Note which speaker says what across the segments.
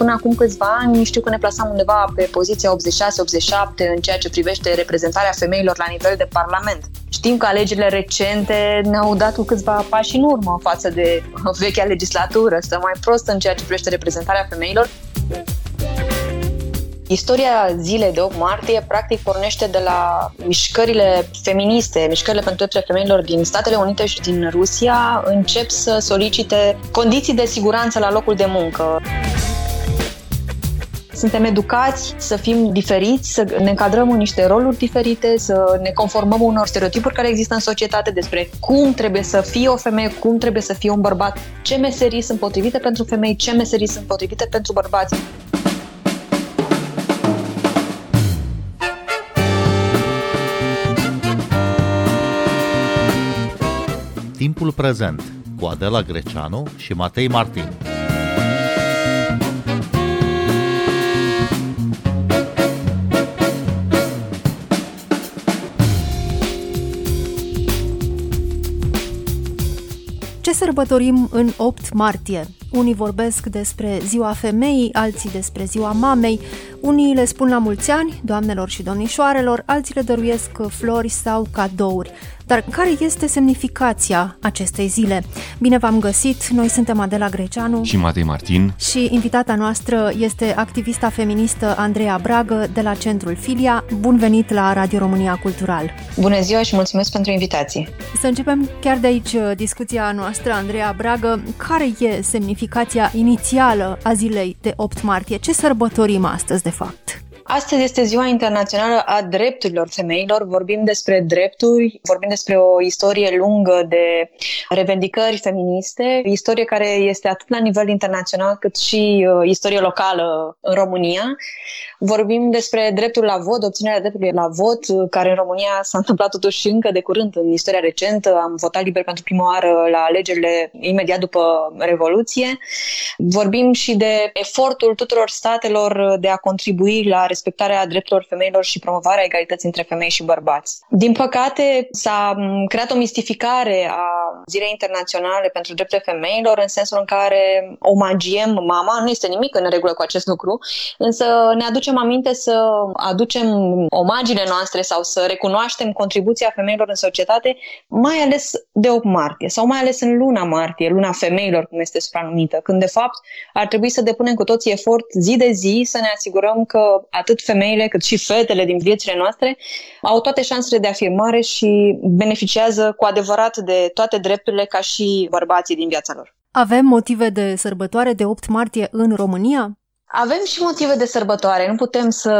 Speaker 1: până acum câțiva ani știu că ne plasam undeva pe poziția 86-87 în ceea ce privește reprezentarea femeilor la nivel de parlament. Știm că alegerile recente ne-au dat cu câțiva pași în urmă față de vechea legislatură, să mai prost în ceea ce privește reprezentarea femeilor. Istoria zilei de 8 martie practic pornește de la mișcările feministe, mișcările pentru drepturile femeilor din Statele Unite și din Rusia încep să solicite condiții de siguranță la locul de muncă. Suntem educați să fim diferiți, să ne încadrăm în niște roluri diferite, să ne conformăm unor stereotipuri care există în societate despre cum trebuie să fie o femeie, cum trebuie să fie un bărbat, ce meserii sunt potrivite pentru femei, ce meserii sunt potrivite pentru bărbați.
Speaker 2: Timpul prezent cu Adela Greceanu și Matei Martin.
Speaker 3: Sărbătorim în 8 martie? Unii vorbesc despre ziua femeii, alții despre ziua mamei, unii le spun la mulți ani, doamnelor și domnișoarelor, alții le dăruiesc flori sau cadouri. Dar care este semnificația acestei zile? Bine v-am găsit, noi suntem Adela Greceanu
Speaker 4: și Matei Martin
Speaker 3: și invitata noastră este activista feministă Andreea Bragă de la Centrul Filia. Bun venit la Radio România Cultural!
Speaker 1: Bună ziua și mulțumesc pentru invitație!
Speaker 3: Să începem chiar de aici uh, discuția noastră, Andreea Bragă. Care e semnificația inițială a zilei de 8 martie? Ce sărbătorim astăzi, de fapt?
Speaker 1: Astăzi este Ziua Internațională a Drepturilor Femeilor. Vorbim despre drepturi, vorbim despre o istorie lungă de revendicări feministe, istorie care este atât la nivel internațional cât și uh, istorie locală în România. Vorbim despre dreptul la vot, obținerea dreptului la vot, uh, care în România s-a întâmplat totuși încă de curând în istoria recentă. Am votat liber pentru prima oară la alegerile imediat după Revoluție. Vorbim și de efortul tuturor statelor de a contribui la respectarea drepturilor femeilor și promovarea egalității între femei și bărbați. Din păcate, s-a creat o mistificare a Zilei Internaționale pentru Drepturile Femeilor în sensul în care omagiem mama, nu este nimic în regulă cu acest lucru, însă ne aducem aminte să aducem omagiile noastre sau să recunoaștem contribuția femeilor în societate, mai ales de 8 martie sau mai ales în luna martie, luna femeilor, cum este supranumită, când de fapt ar trebui să depunem cu toții efort zi de zi să ne asigurăm că atât atât femeile cât și fetele din viețile noastre au toate șansele de afirmare și beneficiază cu adevărat de toate drepturile ca și bărbații din viața lor.
Speaker 3: Avem motive de sărbătoare de 8 martie în România?
Speaker 1: Avem și motive de sărbătoare. Nu putem să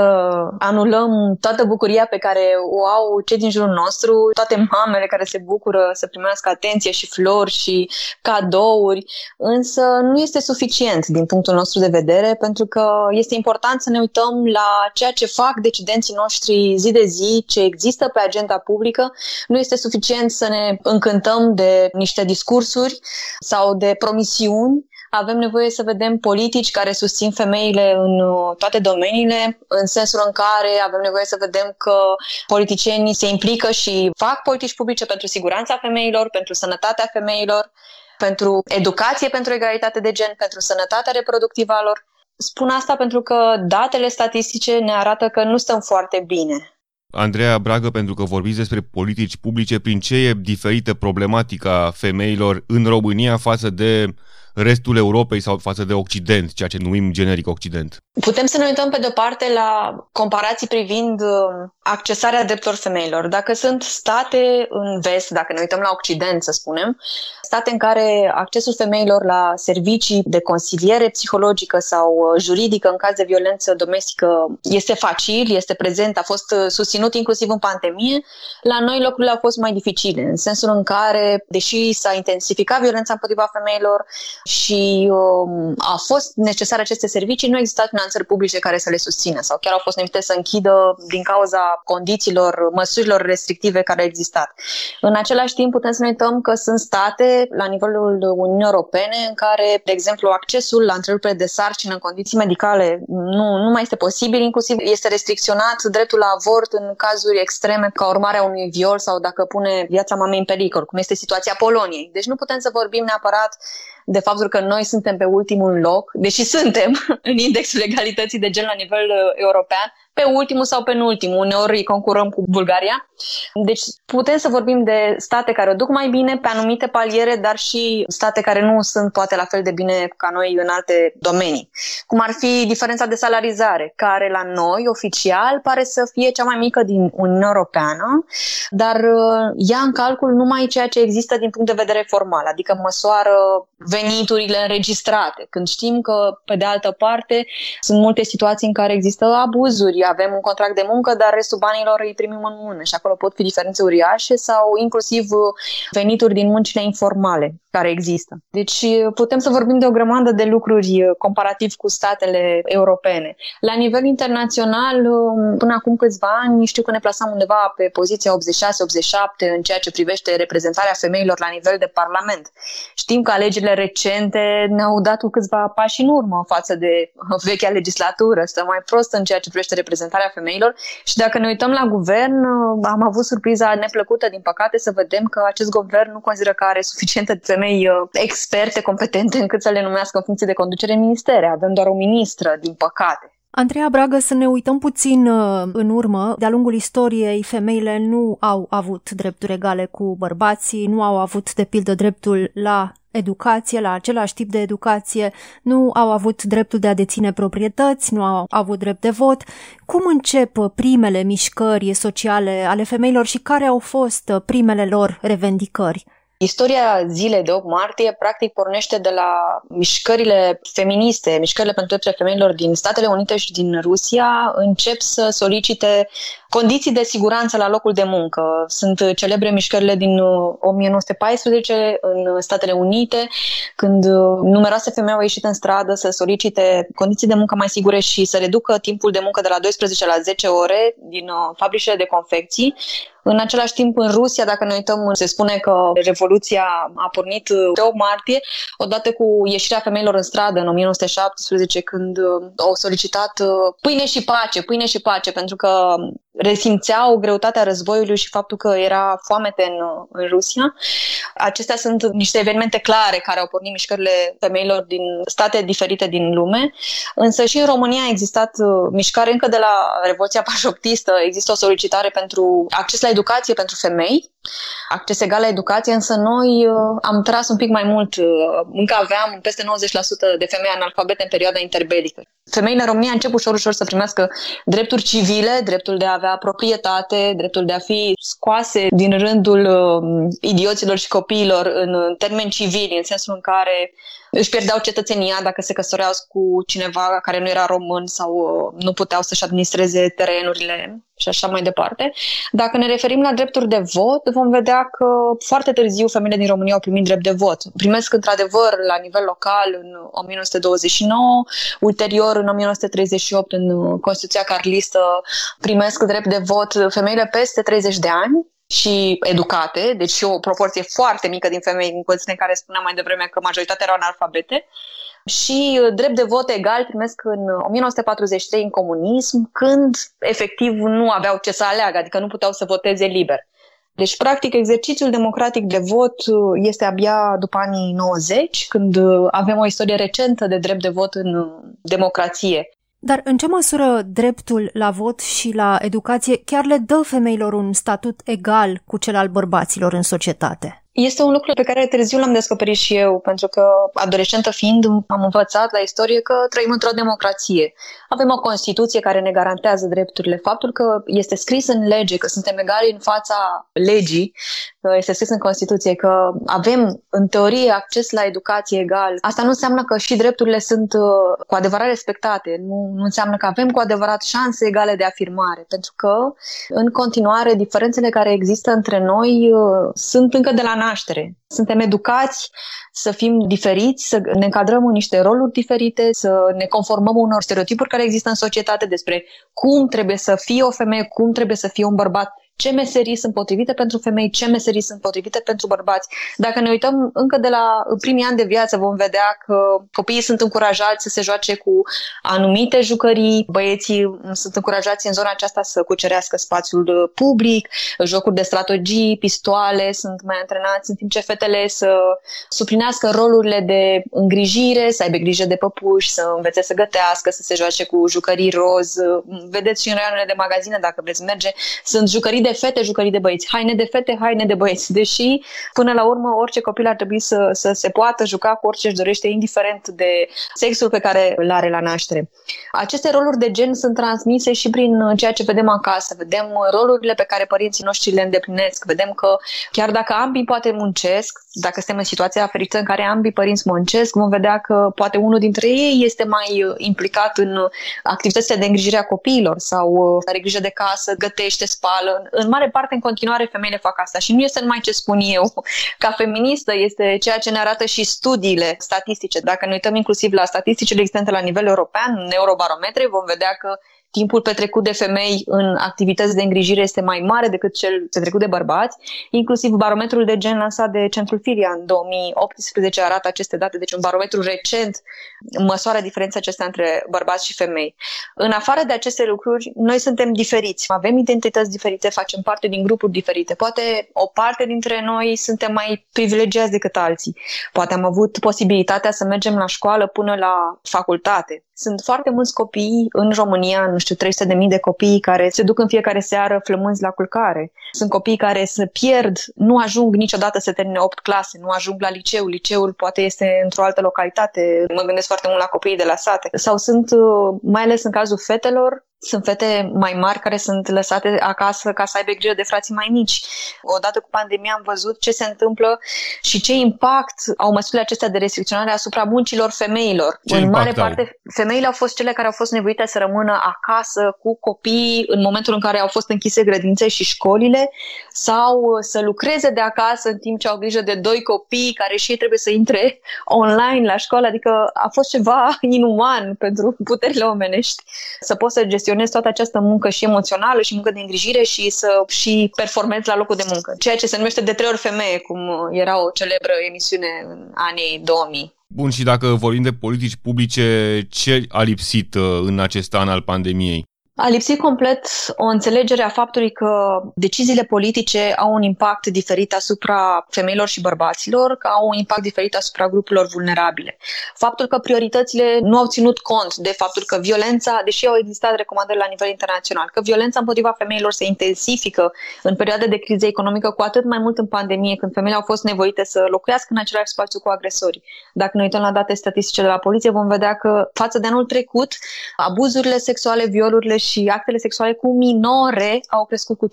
Speaker 1: anulăm toată bucuria pe care o au cei din jurul nostru, toate mamele care se bucură să primească atenție și flori și cadouri, însă nu este suficient din punctul nostru de vedere, pentru că este important să ne uităm la ceea ce fac decidenții noștri zi de zi, ce există pe agenda publică. Nu este suficient să ne încântăm de niște discursuri sau de promisiuni, avem nevoie să vedem politici care susțin femeile în uh, toate domeniile, în sensul în care avem nevoie să vedem că politicienii se implică și fac politici publice pentru siguranța femeilor, pentru sănătatea femeilor, pentru educație, pentru egalitate de gen, pentru sănătatea reproductivă a lor. Spun asta pentru că datele statistice ne arată că nu stăm foarte bine.
Speaker 4: Andreea Bragă, pentru că vorbiți despre politici publice, prin ce e diferită problematica femeilor în România față de restul Europei sau față de Occident, ceea ce numim generic Occident?
Speaker 1: Putem să ne uităm pe de-o parte la comparații privind um, accesarea drepturilor femeilor. Dacă sunt state în vest, dacă ne uităm la Occident, să spunem, state în care accesul femeilor la servicii de consiliere psihologică sau uh, juridică în caz de violență domestică este facil, este prezent, a fost uh, susținut inclusiv în pandemie, la noi lucrurile au fost mai dificile, în sensul în care, deși s-a intensificat violența împotriva femeilor și um, a fost necesar aceste servicii, nu există finanțări publice care să le susțină sau chiar au fost nevite să închidă din cauza condițiilor, măsurilor restrictive care au existat. În același timp putem să ne uităm că sunt state la nivelul Uniunii Europene în care, de exemplu, accesul la întrerupere de sarcină în condiții medicale nu, nu mai este posibil, inclusiv este restricționat dreptul la avort în cazuri extreme ca urmare a unui viol sau dacă pune viața mamei în pericol, cum este situația Poloniei. Deci nu putem să vorbim neapărat de faptul că noi suntem pe ultimul loc, deși suntem în indexul egalității de gen la nivel uh, european, pe ultimul sau pe ultimul, uneori concurăm cu Bulgaria. Deci putem să vorbim de state care o duc mai bine pe anumite paliere, dar și state care nu sunt poate la fel de bine ca noi în alte domenii. Cum ar fi diferența de salarizare, care la noi oficial pare să fie cea mai mică din Uniunea Europeană, dar uh, ia în calcul numai ceea ce există din punct de vedere formal, adică măsoară veniturile înregistrate. Când știm că, pe de altă parte, sunt multe situații în care există abuzuri, avem un contract de muncă, dar restul banilor îi primim în mână și acolo pot fi diferențe uriașe sau inclusiv venituri din muncile informale care există. Deci putem să vorbim de o grămadă de lucruri comparativ cu statele europene. La nivel internațional, până acum câțiva ani, știu că ne plasam undeva pe poziția 86-87 în ceea ce privește reprezentarea femeilor la nivel de parlament. Știm că alegerile recente ne-au dat cu câțiva pași în urmă față de vechea legislatură, stă mai prost în ceea ce privește reprezentarea femeilor și dacă ne uităm la guvern, am avut surpriza neplăcută, din păcate, să vedem că acest guvern nu consideră că are suficiente femei uh, experte, competente, încât să le numească în funcție de conducere în ministere. Avem doar o ministră, din păcate.
Speaker 3: Andreea Bragă, să ne uităm puțin uh, în urmă. De-a lungul istoriei, femeile nu au avut drepturi egale cu bărbații, nu au avut, de pildă, dreptul la educație, la același tip de educație, nu au avut dreptul de a deține proprietăți, nu au avut drept de vot. Cum încep primele mișcări sociale ale femeilor și care au fost primele lor revendicări?
Speaker 1: Istoria zilei de 8 martie practic pornește de la mișcările feministe, mișcările pentru drepturile femeilor din Statele Unite și din Rusia încep să solicite condiții de siguranță la locul de muncă. Sunt celebre mișcările din 1914 uh, în Statele Unite, când uh, numeroase femei au ieșit în stradă să solicite condiții de muncă mai sigure și să reducă timpul de muncă de la 12 la 10 ore din uh, fabricile de confecții. În același timp, în Rusia, dacă ne uităm, se spune că Revoluția a pornit pe 8 martie, odată cu ieșirea femeilor în stradă în 1917, când au solicitat pâine și pace, pâine și pace, pentru că resimțeau greutatea războiului și faptul că era foamete în, în Rusia. Acestea sunt niște evenimente clare care au pornit mișcările femeilor din state diferite din lume, însă și în România a existat uh, mișcare încă de la Revoluția Pașoptistă, există o solicitare pentru acces la educație pentru femei, acces egal la educație, însă noi uh, am tras un pic mai mult, uh, încă aveam peste 90% de femei analfabete în perioada interbelică. Femeile în România încep ușor, ușor să primească drepturi civile, dreptul de a avea proprietate, dreptul de a fi scoase din rândul uh, idioților și copiilor în, în termeni civili, în sensul în care își pierdeau cetățenia dacă se căsătoreau cu cineva care nu era român sau uh, nu puteau să-și administreze terenurile și așa mai departe. Dacă ne referim la drepturi de vot, vom vedea că foarte târziu femeile din România au primit drept de vot. Primesc într-adevăr la nivel local în 1929, ulterior în 1938 în Constituția Carlistă primesc drept de vot femeile peste 30 de ani și educate, deci și o proporție foarte mică din femei în condiții în care spuneam mai devreme că majoritatea erau analfabete, și uh, drept de vot egal primesc în 1943 în comunism, când efectiv nu aveau ce să aleagă, adică nu puteau să voteze liber. Deci, practic, exercițiul democratic de vot uh, este abia după anii 90, când uh, avem o istorie recentă de drept de vot în democrație.
Speaker 3: Dar în ce măsură dreptul la vot și la educație chiar le dă femeilor un statut egal cu cel al bărbaților în societate?
Speaker 1: Este un lucru pe care târziu l-am descoperit și eu, pentru că, adolescentă fiind, am învățat la istorie că trăim într-o democrație. Avem o Constituție care ne garantează drepturile. Faptul că este scris în lege că suntem egali în fața legii, că este scris în Constituție că avem, în teorie, acces la educație egal, asta nu înseamnă că și drepturile sunt uh, cu adevărat respectate. Nu, nu înseamnă că avem cu adevărat șanse egale de afirmare, pentru că, în continuare, diferențele care există între noi uh, sunt încă de la naștere. Suntem educați să fim diferiți, să ne încadrăm în niște roluri diferite, să ne conformăm unor stereotipuri care există în societate despre cum trebuie să fie o femeie, cum trebuie să fie un bărbat, ce meserii sunt potrivite pentru femei, ce meserii sunt potrivite pentru bărbați. Dacă ne uităm încă de la primii ani de viață, vom vedea că copiii sunt încurajați să se joace cu anumite jucării, băieții sunt încurajați în zona aceasta să cucerească spațiul public, jocuri de strategii, pistoale, sunt mai antrenați, în timp ce fetele să suplinească rolurile de îngrijire, să aibă grijă de păpuși, să învețe să gătească, să se joace cu jucării roz. Vedeți și în raioanele de magazine, dacă vreți merge, sunt jucării de fete, jucării de băieți, haine de fete, haine de băieți. Deși, până la urmă, orice copil ar trebui să, să se poată juca cu orice își dorește, indiferent de sexul pe care îl are la naștere. Aceste roluri de gen sunt transmise și prin ceea ce vedem acasă. Vedem rolurile pe care părinții noștri le îndeplinesc. Vedem că chiar dacă ambii poate muncesc, dacă suntem în situația ferită în care ambii părinți muncesc, vom vedea că poate unul dintre ei este mai uh, implicat în activitățile de îngrijire a copiilor sau uh, are grijă de casă, gătește, spală. În mare parte, în continuare, femeile fac asta și nu este numai ce spun eu. Ca feministă este ceea ce ne arată și studiile statistice. Dacă ne uităm inclusiv la statisticile existente la nivel european, în eurobarometre, vom vedea că timpul petrecut de femei în activități de îngrijire este mai mare decât cel petrecut de bărbați. Inclusiv barometrul de gen lansat de Centrul Filia în 2018 arată aceste date, deci un barometru recent măsoară diferența acestea între bărbați și femei. În afară de aceste lucruri, noi suntem diferiți, avem identități diferite, facem parte din grupuri diferite. Poate o parte dintre noi suntem mai privilegiați decât alții. Poate am avut posibilitatea să mergem la școală până la facultate. Sunt foarte mulți copii în România, nu știu, 300.000 de copii care se duc în fiecare seară flămânzi la culcare. Sunt copii care se pierd, nu ajung niciodată să termine 8 clase, nu ajung la liceu. Liceul poate este într-o altă localitate. Mă gândesc foarte mult la copiii de la sate. Sau sunt, uh, mai ales în cazul fetelor, sunt fete mai mari care sunt lăsate acasă ca să aibă grijă de frații mai mici. Odată cu pandemia am văzut ce se întâmplă și ce impact au măsurile acestea de restricționare asupra muncilor femeilor.
Speaker 4: Ce
Speaker 1: în mare
Speaker 4: impact
Speaker 1: parte,
Speaker 4: au?
Speaker 1: femeile au fost cele care au fost nevoite să rămână acasă cu copii în momentul în care au fost închise grădințe și școlile sau să lucreze de acasă în timp ce au grijă de doi copii care și ei trebuie să intre online la școală. Adică a fost ceva inuman pentru puterile omenești să poți să gestionezi toată această muncă și emoțională și muncă de îngrijire și să și performezi la locul de muncă. Ceea ce se numește de trei ori femeie, cum era o celebră emisiune în anii 2000.
Speaker 4: Bun, și dacă vorbim de politici publice, ce a lipsit uh, în acest an al pandemiei?
Speaker 1: A lipsit complet o înțelegere a faptului că deciziile politice au un impact diferit asupra femeilor și bărbaților, că au un impact diferit asupra grupurilor vulnerabile. Faptul că prioritățile nu au ținut cont de faptul că violența, deși au existat recomandări la nivel internațional, că violența împotriva femeilor se intensifică în perioade de criză economică, cu atât mai mult în pandemie, când femeile au fost nevoite să locuiască în același spațiu cu agresorii. Dacă ne uităm la date statistice de la poliție, vom vedea că față de anul trecut, abuzurile sexuale, violurile și actele sexuale cu minore au crescut cu 30%,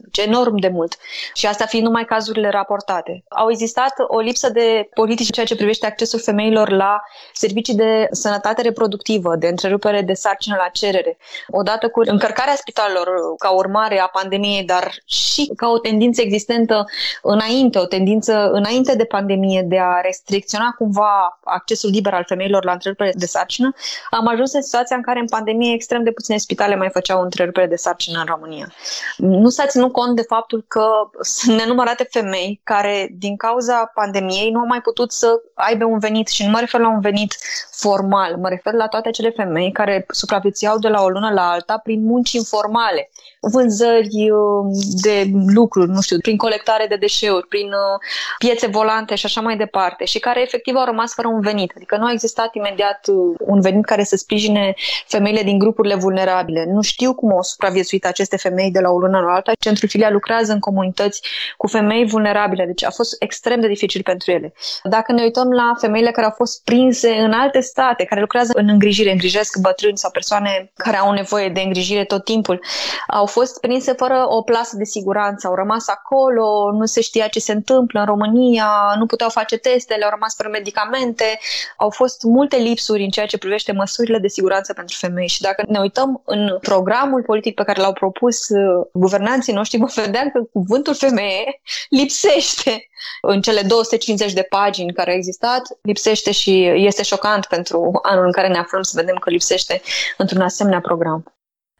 Speaker 1: deci enorm de mult. Și asta fiind numai cazurile raportate. Au existat o lipsă de politici în ceea ce privește accesul femeilor la servicii de sănătate reproductivă, de întrerupere de sarcină la cerere. Odată cu încărcarea spitalelor ca urmare a pandemiei, dar și ca o tendință existentă înainte, o tendință înainte de pandemie de a restricționa cumva accesul liber al femeilor la întrerupere de sarcină, am ajuns în situația în care în pandemie extrem de puține spitale mai făceau întrerupere de sarcină în România. Nu s-a ținut cont de faptul că sunt nenumărate femei care, din cauza pandemiei, nu au mai putut să aibă un venit și nu mă refer la un venit formal, mă refer la toate acele femei care supraviețuiau de la o lună la alta prin munci informale, vânzări uh, de lucruri, nu știu, prin colectare de deșeuri, prin uh, piețe volante și așa mai departe și care efectiv au rămas fără un venit. Adică nu a existat imediat uh, un venit care să sprijine femeile din grupurile vulnerabile. Nu știu cum au supraviețuit aceste femei de la o lună la alta. Centrul Filia lucrează în comunități cu femei vulnerabile, deci a fost extrem de dificil pentru ele. Dacă ne uităm la femeile care au fost prinse în alte state, care lucrează în îngrijire, îngrijesc bătrâni sau persoane care au nevoie de îngrijire tot timpul, au fost prinse fără o plasă de siguranță, au rămas acolo, nu se știa ce se întâmplă în România, nu puteau face testele, au rămas fără medicamente, au fost multe lipsuri în ceea ce privește măsurile de siguranță pentru femei și dacă ne uităm în programul politic pe care l-au propus uh, guvernanții noștri, vom vedea că cuvântul femeie lipsește în cele 250 de pagini care au existat, lipsește și este șocant pentru anul în care ne aflăm să vedem că lipsește într-un asemenea program.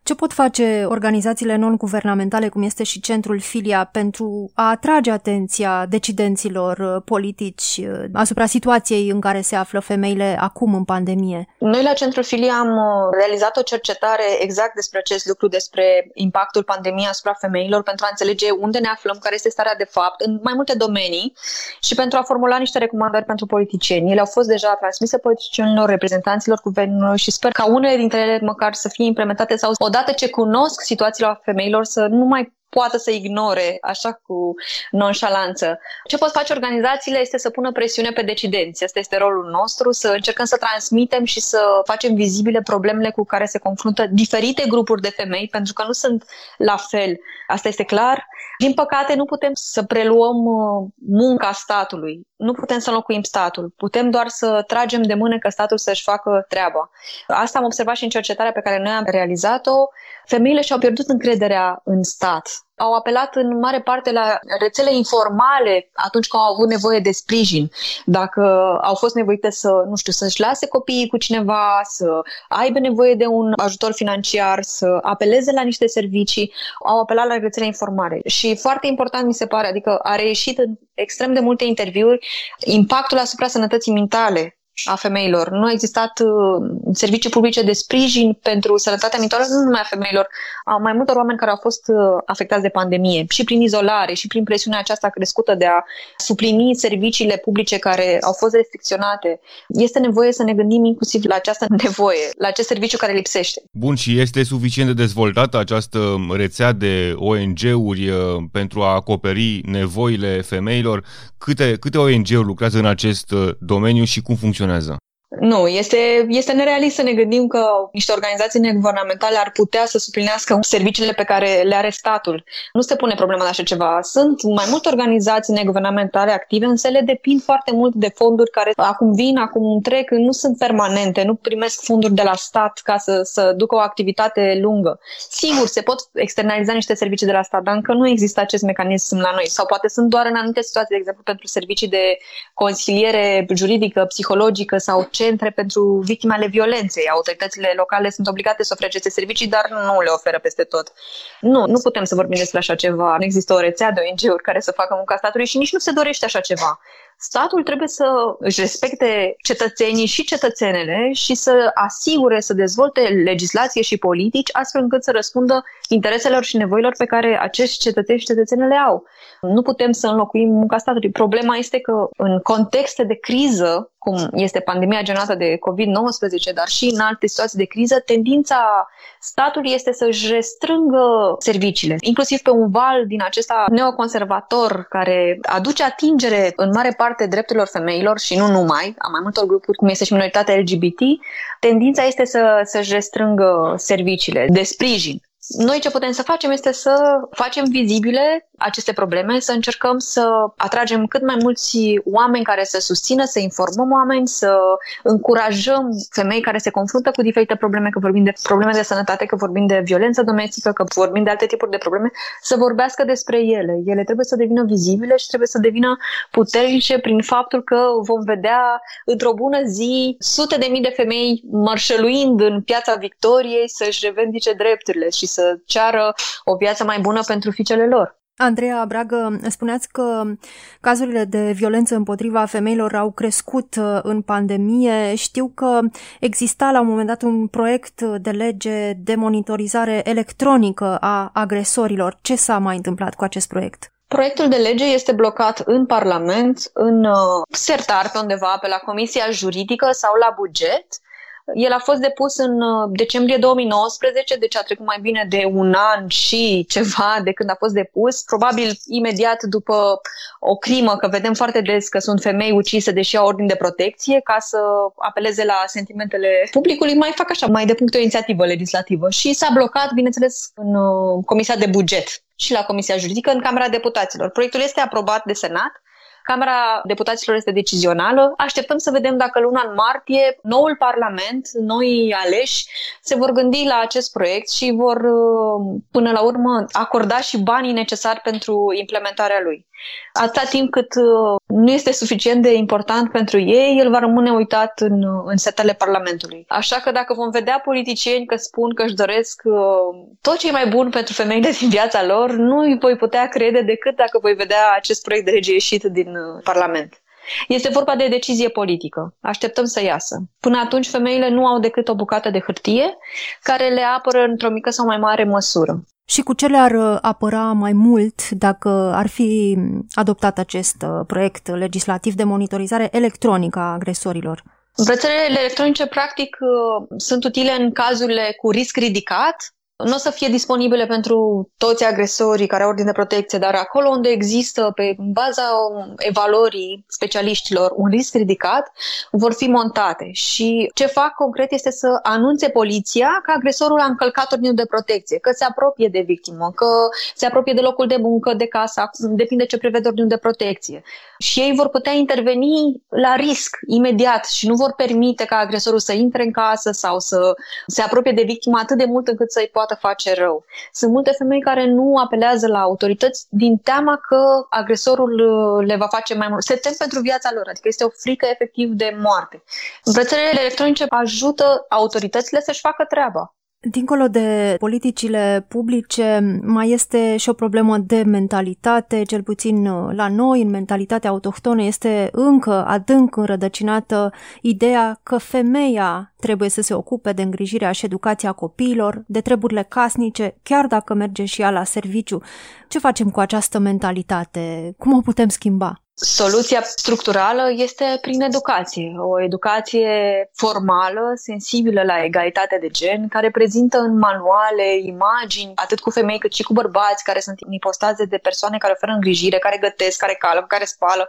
Speaker 3: Ce pot face organizațiile non-guvernamentale, cum este și Centrul Filia, pentru a atrage atenția decidenților uh, politici uh, asupra situației în care se află femeile acum în pandemie?
Speaker 1: Noi la Centrul Filia am uh, realizat o cercetare exact despre acest lucru, despre impactul pandemiei asupra femeilor, pentru a înțelege unde ne aflăm, care este starea de fapt, în mai multe domenii și pentru a formula niște recomandări pentru politicieni. Ele au fost deja transmise politicienilor, reprezentanților guvernului și sper ca unele dintre ele măcar să fie implementate sau odată ce cunosc situațiile femeilor să nu mai poată să ignore așa cu nonșalanță. Ce pot face organizațiile este să pună presiune pe decidenți. Asta este rolul nostru, să încercăm să transmitem și să facem vizibile problemele cu care se confruntă diferite grupuri de femei, pentru că nu sunt la fel. Asta este clar. Din păcate, nu putem să preluăm uh, munca statului. Nu putem să înlocuim statul. Putem doar să tragem de mână că statul să-și facă treaba. Asta am observat și în cercetarea pe care noi am realizat-o. Femeile și-au pierdut încrederea în stat au apelat în mare parte la rețele informale atunci când au avut nevoie de sprijin. Dacă au fost nevoite să, nu știu, să-și lase copiii cu cineva, să aibă nevoie de un ajutor financiar, să apeleze la niște servicii, au apelat la rețele informale. Și foarte important mi se pare, adică a reieșit în extrem de multe interviuri impactul asupra sănătății mentale a femeilor. Nu a existat uh, servicii publice de sprijin pentru sănătatea mentală, nu numai a femeilor, a mai multor oameni care au fost uh, afectați de pandemie, și prin izolare, și prin presiunea aceasta crescută de a suplini serviciile publice care au fost restricționate. Este nevoie să ne gândim inclusiv la această nevoie, la acest serviciu care lipsește.
Speaker 4: Bun, și este suficient de dezvoltată această rețea de ONG-uri uh, pentru a acoperi nevoile femeilor? Câte, câte ONG-uri lucrează în acest domeniu și cum funcționează? Funcționează.
Speaker 1: Nu, este, este nerealist să ne gândim că niște organizații neguvernamentale ar putea să suplinească serviciile pe care le are statul. Nu se pune problema de așa ceva. Sunt mai multe organizații neguvernamentale active, însă ele depind foarte mult de fonduri care acum vin, acum trec, nu sunt permanente, nu primesc fonduri de la stat ca să, să ducă o activitate lungă. Sigur, se pot externaliza niște servicii de la stat, dar încă nu există acest mecanism la noi. Sau poate sunt doar în anumite situații, de exemplu, pentru servicii de consiliere juridică, psihologică sau centre pentru victime ale violenței. Autoritățile locale sunt obligate să ofere aceste servicii, dar nu le oferă peste tot. Nu, nu putem să vorbim despre așa ceva. Nu există o rețea de ONG-uri care să facă munca statului și nici nu se dorește așa ceva statul trebuie să își respecte cetățenii și cetățenele și să asigure, să dezvolte legislație și politici astfel încât să răspundă intereselor și nevoilor pe care acești cetățeni și cetățenele le au. Nu putem să înlocuim munca statului. Problema este că în contexte de criză, cum este pandemia generată de COVID-19, dar și în alte situații de criză, tendința statului este să-și restrângă serviciile, inclusiv pe un val din acesta neoconservator care aduce atingere în mare parte drepturilor femeilor și nu numai, a mai multor grupuri, cum este și minoritatea LGBT, tendința este să, să-și restrângă serviciile de sprijin noi ce putem să facem este să facem vizibile aceste probleme, să încercăm să atragem cât mai mulți oameni care să susțină, să informăm oameni, să încurajăm femei care se confruntă cu diferite probleme, că vorbim de probleme de sănătate, că vorbim de violență domestică, că vorbim de alte tipuri de probleme, să vorbească despre ele. Ele trebuie să devină vizibile și trebuie să devină puternice prin faptul că vom vedea într-o bună zi sute de mii de femei mărșăluind în piața Victoriei să-și revendice drepturile și să ceară o viață mai bună pentru fiicele lor.
Speaker 3: Andreea Bragă, spuneați că cazurile de violență împotriva femeilor au crescut uh, în pandemie. Știu că exista la un moment dat un proiect de lege de monitorizare electronică a agresorilor. Ce s-a mai întâmplat cu acest proiect?
Speaker 1: Proiectul de lege este blocat în Parlament, în uh, sertar pe undeva, pe la Comisia Juridică sau la buget el a fost depus în uh, decembrie 2019, deci a trecut mai bine de un an și ceva de când a fost depus, probabil imediat după o crimă, că vedem foarte des că sunt femei ucise deși au ordin de protecție, ca să apeleze la sentimentele publicului, mai fac așa, mai depun o inițiativă legislativă. Și s-a blocat, bineînțeles, în uh, Comisia de Buget și la Comisia Juridică, în Camera Deputaților. Proiectul este aprobat de Senat, Camera Deputaților este decizională. Așteptăm să vedem dacă luna în martie noul Parlament, noi aleși, se vor gândi la acest proiect și vor, uh, până la urmă, acorda și banii necesari pentru implementarea lui. Atâta timp cât uh, nu este suficient de important pentru ei, el va rămâne uitat în, în setele Parlamentului. Așa că dacă vom vedea politicieni că spun că își doresc uh, tot ce e mai bun pentru femeile din viața lor, nu îi voi putea crede decât dacă voi vedea acest proiect de lege ieșit din uh, Parlament. Este vorba de decizie politică. Așteptăm să iasă. Până atunci, femeile nu au decât o bucată de hârtie care le apără într-o mică sau mai mare măsură.
Speaker 3: Și cu ce le-ar uh, apăra mai mult dacă ar fi adoptat acest uh, proiect legislativ de monitorizare electronică a agresorilor?
Speaker 1: Rețelele electronice, practic, uh, sunt utile în cazurile cu risc ridicat, nu o să fie disponibile pentru toți agresorii care au ordine de protecție, dar acolo unde există, pe baza evaluării specialiștilor, un risc ridicat, vor fi montate. Și ce fac concret este să anunțe poliția că agresorul a încălcat ordinul de protecție, că se apropie de victimă, că se apropie de locul de muncă, de casă, depinde ce prevede ordinul de protecție. Și ei vor putea interveni la risc, imediat, și nu vor permite ca agresorul să intre în casă sau să se apropie de victimă atât de mult încât să-i poată poată face rău. Sunt multe femei care nu apelează la autorități din teama că agresorul uh, le va face mai mult. Se tem pentru viața lor, adică este o frică efectiv de moarte. Rețelele electronice ajută autoritățile să-și facă treaba.
Speaker 3: Dincolo de politicile publice, mai este și o problemă de mentalitate, cel puțin uh, la noi, în mentalitatea autohtonă, este încă adânc înrădăcinată ideea că femeia trebuie să se ocupe de îngrijirea și educația copiilor, de treburile casnice, chiar dacă merge și ea la serviciu. Ce facem cu această mentalitate? Cum o putem schimba?
Speaker 1: Soluția structurală este prin educație, o educație formală, sensibilă la egalitate de gen, care prezintă în manuale imagini, atât cu femei cât și cu bărbați, care sunt ipostaze de persoane care oferă îngrijire, care gătesc, care cală, care spală,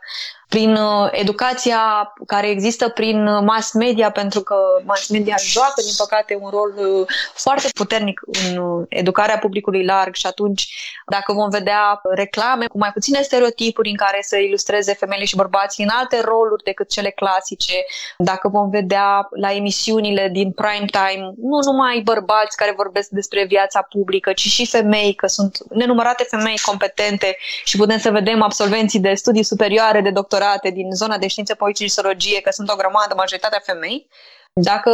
Speaker 1: prin uh, educația care există prin uh, mass media, pentru că mass media joacă, din păcate, un rol uh, foarte puternic în educarea publicului larg și atunci, dacă vom vedea reclame cu mai puține stereotipuri în care să ilustreze femeile și bărbații în alte roluri decât cele clasice, dacă vom vedea la emisiunile din prime time, nu numai bărbați care vorbesc despre viața publică, ci și femei, că sunt nenumărate femei competente și putem să vedem absolvenții de studii superioare, de doctorat doctorate din zona de științe politice și sărăgie, că sunt o grămadă, majoritatea femei, dacă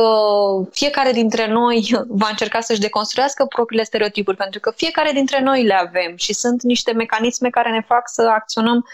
Speaker 1: fiecare dintre noi va încerca să-și deconstruiască propriile stereotipuri, pentru că fiecare dintre noi le avem și sunt niște mecanisme care ne fac să acționăm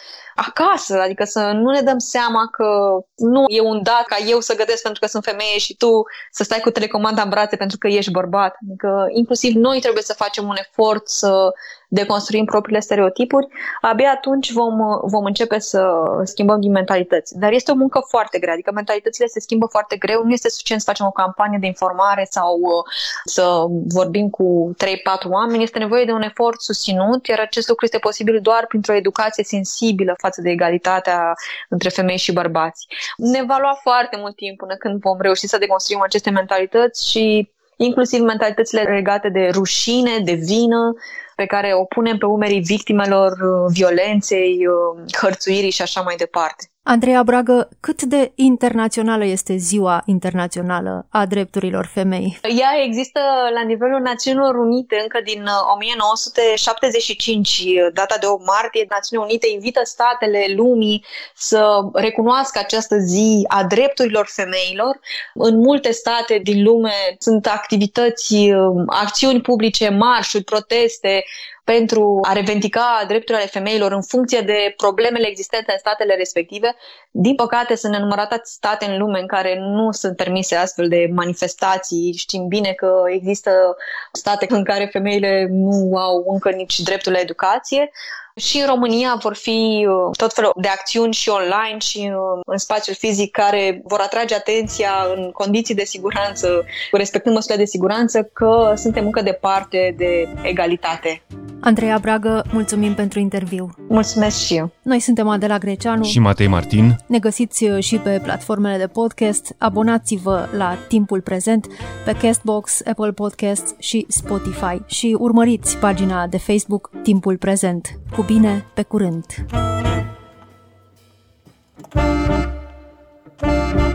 Speaker 1: acasă, adică să nu ne dăm seama că nu e un dat ca eu să gătesc pentru că sunt femeie și tu să stai cu telecomanda în brațe pentru că ești bărbat. Adică inclusiv noi trebuie să facem un efort să deconstruim propriile stereotipuri, abia atunci vom, vom începe să schimbăm din mentalități. Dar este o muncă foarte grea, adică mentalitățile se schimbă foarte greu, nu este suficient să facem o campanie de informare sau uh, să vorbim cu 3-4 oameni, este nevoie de un efort susținut, iar acest lucru este posibil doar printr-o educație sensibilă față de egalitatea între femei și bărbați. Ne va lua foarte mult timp până când vom reuși să deconstruim aceste mentalități și inclusiv mentalitățile legate de rușine, de vină, pe care o punem pe umerii victimelor uh, violenței, uh, hărțuirii și așa mai departe.
Speaker 3: Andreea Bragă, cât de internațională este Ziua Internațională a Drepturilor Femei?
Speaker 1: Ea există la nivelul Națiunilor Unite încă din 1975, uh, data de 8 martie. Națiunile Unite invită statele lumii să recunoască această zi a drepturilor femeilor. În multe state din lume sunt activități, acțiuni publice, marșuri, proteste, pentru a revendica drepturile ale femeilor în funcție de problemele existente în statele respective. Din păcate, sunt nenumărate state în lume în care nu sunt permise astfel de manifestații. Știm bine că există state în care femeile nu au încă nici dreptul la educație. Și în România vor fi uh, tot felul de acțiuni și online și uh, în spațiul fizic care vor atrage atenția în condiții de siguranță, respectând măsurile de siguranță, că suntem încă departe de egalitate.
Speaker 3: Andreea Bragă, mulțumim pentru interviu.
Speaker 1: Mulțumesc și eu.
Speaker 3: Noi suntem Adela Greceanu
Speaker 4: și Matei Martin.
Speaker 3: Ne găsiți uh, și pe platformele de podcast. Abonați-vă la Timpul Prezent pe Castbox, Apple Podcasts și Spotify și urmăriți pagina de Facebook Timpul Prezent. Cu Bine, pe curând! thank you